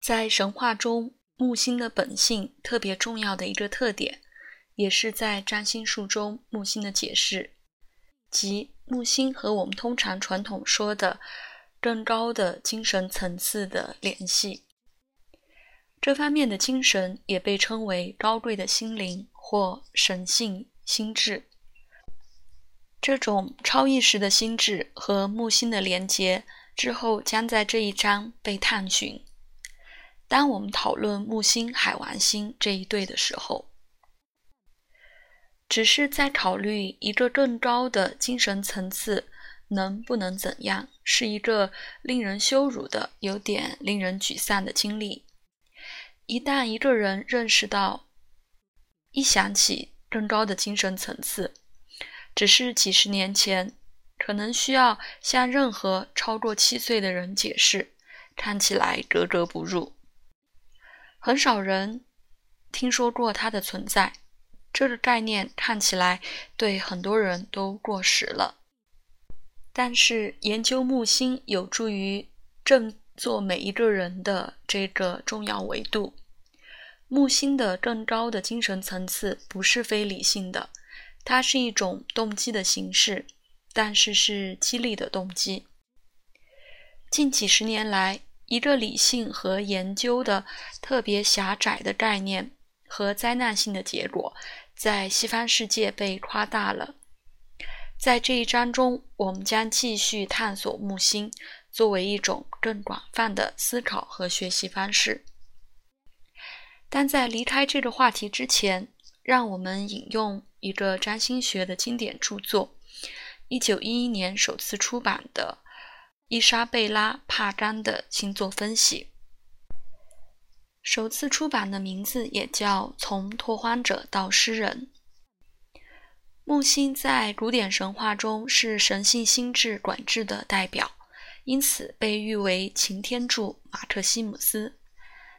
在神话中，木星的本性特别重要的一个特点，也是在占星术中木星的解释，即木星和我们通常传统说的更高的精神层次的联系。这方面的精神也被称为高贵的心灵或神性心智。这种超意识的心智和木星的连结之后将在这一章被探寻。当我们讨论木星、海王星这一对的时候，只是在考虑一个更高的精神层次能不能怎样，是一个令人羞辱的、有点令人沮丧的经历。一旦一个人认识到，一想起更高的精神层次，只是几十年前，可能需要向任何超过七岁的人解释，看起来格格不入。很少人听说过它的存在，这个概念看起来对很多人都过时了。但是研究木星有助于振作每一个人的这个重要维度。木星的更高的精神层次不是非理性的，它是一种动机的形式，但是是激励的动机。近几十年来，一个理性和研究的特别狭窄的概念和灾难性的结果，在西方世界被夸大了。在这一章中，我们将继续探索木星作为一种更广泛的思考和学习方式。但在离开这个话题之前，让我们引用一个占星学的经典著作，一九一一年首次出版的伊莎贝拉·帕甘的星座分析。首次出版的名字也叫《从拓荒者到诗人》。木星在古典神话中是神性心智管制的代表，因此被誉为擎天柱马特西姆斯。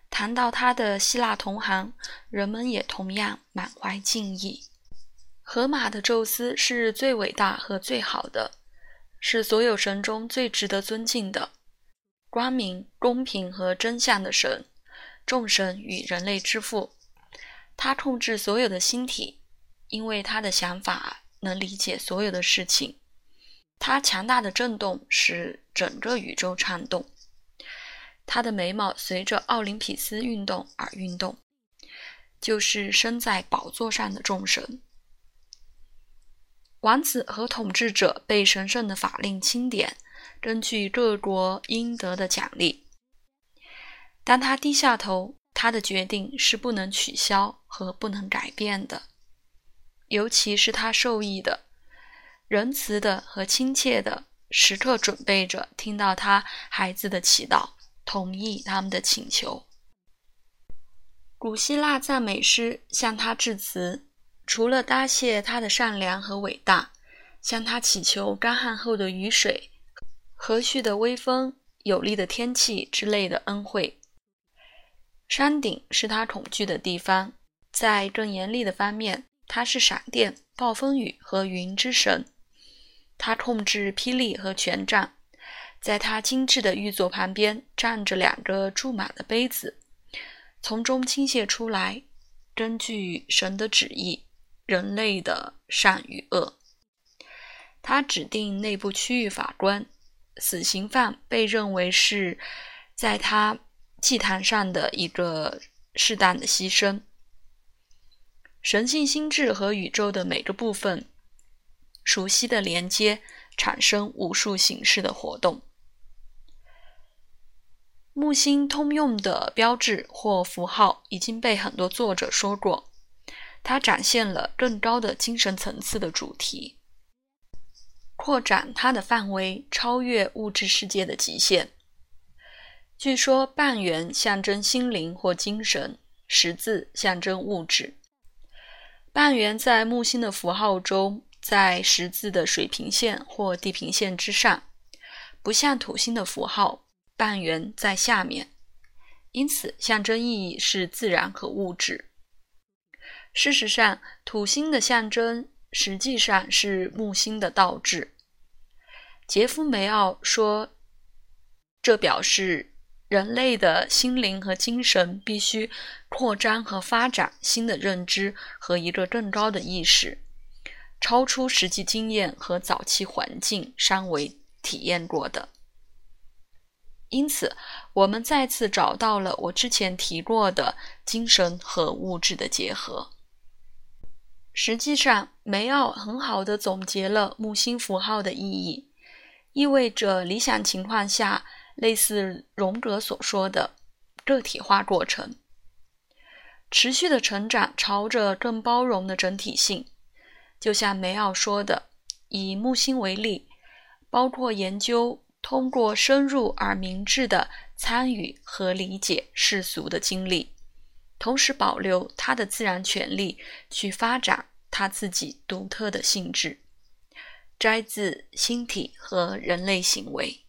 谈到他的希腊同行，人们也同样满怀敬意。荷马的宙斯是最伟大和最好的，是所有神中最值得尊敬的，光明、公平和真相的神，众神与人类之父。他控制所有的星体，因为他的想法能理解所有的事情。他强大的震动使整个宇宙颤动。他的眉毛随着奥林匹斯运动而运动，就是身在宝座上的众神。王子和统治者被神圣的法令钦点，根据各国应得的奖励。当他低下头，他的决定是不能取消和不能改变的，尤其是他受益的、仁慈的和亲切的，时刻准备着听到他孩子的祈祷。同意他们的请求。古希腊赞美诗向他致辞，除了答谢他的善良和伟大，向他祈求干旱后的雨水、和煦的微风、有利的天气之类的恩惠。山顶是他恐惧的地方，在更严厉的方面，他是闪电、暴风雨和云之神。他控制霹雳和权杖。在他精致的玉座旁边站着两个注满的杯子，从中倾泻出来，根据神的旨意，人类的善与恶。他指定内部区域法官，死刑犯被认为是在他祭坛上的一个适当的牺牲。神性心智和宇宙的每个部分熟悉的连接，产生无数形式的活动。木星通用的标志或符号已经被很多作者说过，它展现了更高的精神层次的主题，扩展它的范围超越物质世界的极限。据说半圆象征心灵或精神，十字象征物质。半圆在木星的符号中，在十字的水平线或地平线之上，不像土星的符号。半圆在下面，因此象征意义是自然和物质。事实上，土星的象征实际上是木星的倒置。杰夫梅奥说，这表示人类的心灵和精神必须扩张和发展新的认知和一个更高的意识，超出实际经验和早期环境尚未体验过的。因此，我们再次找到了我之前提过的精神和物质的结合。实际上，梅奥很好的总结了木星符号的意义，意味着理想情况下。类似荣格所说的个体化过程，持续的成长朝着更包容的整体性。就像梅奥说的，以木星为例，包括研究通过深入而明智的参与和理解世俗的经历，同时保留他的自然权利去发展他自己独特的性质。摘自《星体和人类行为》。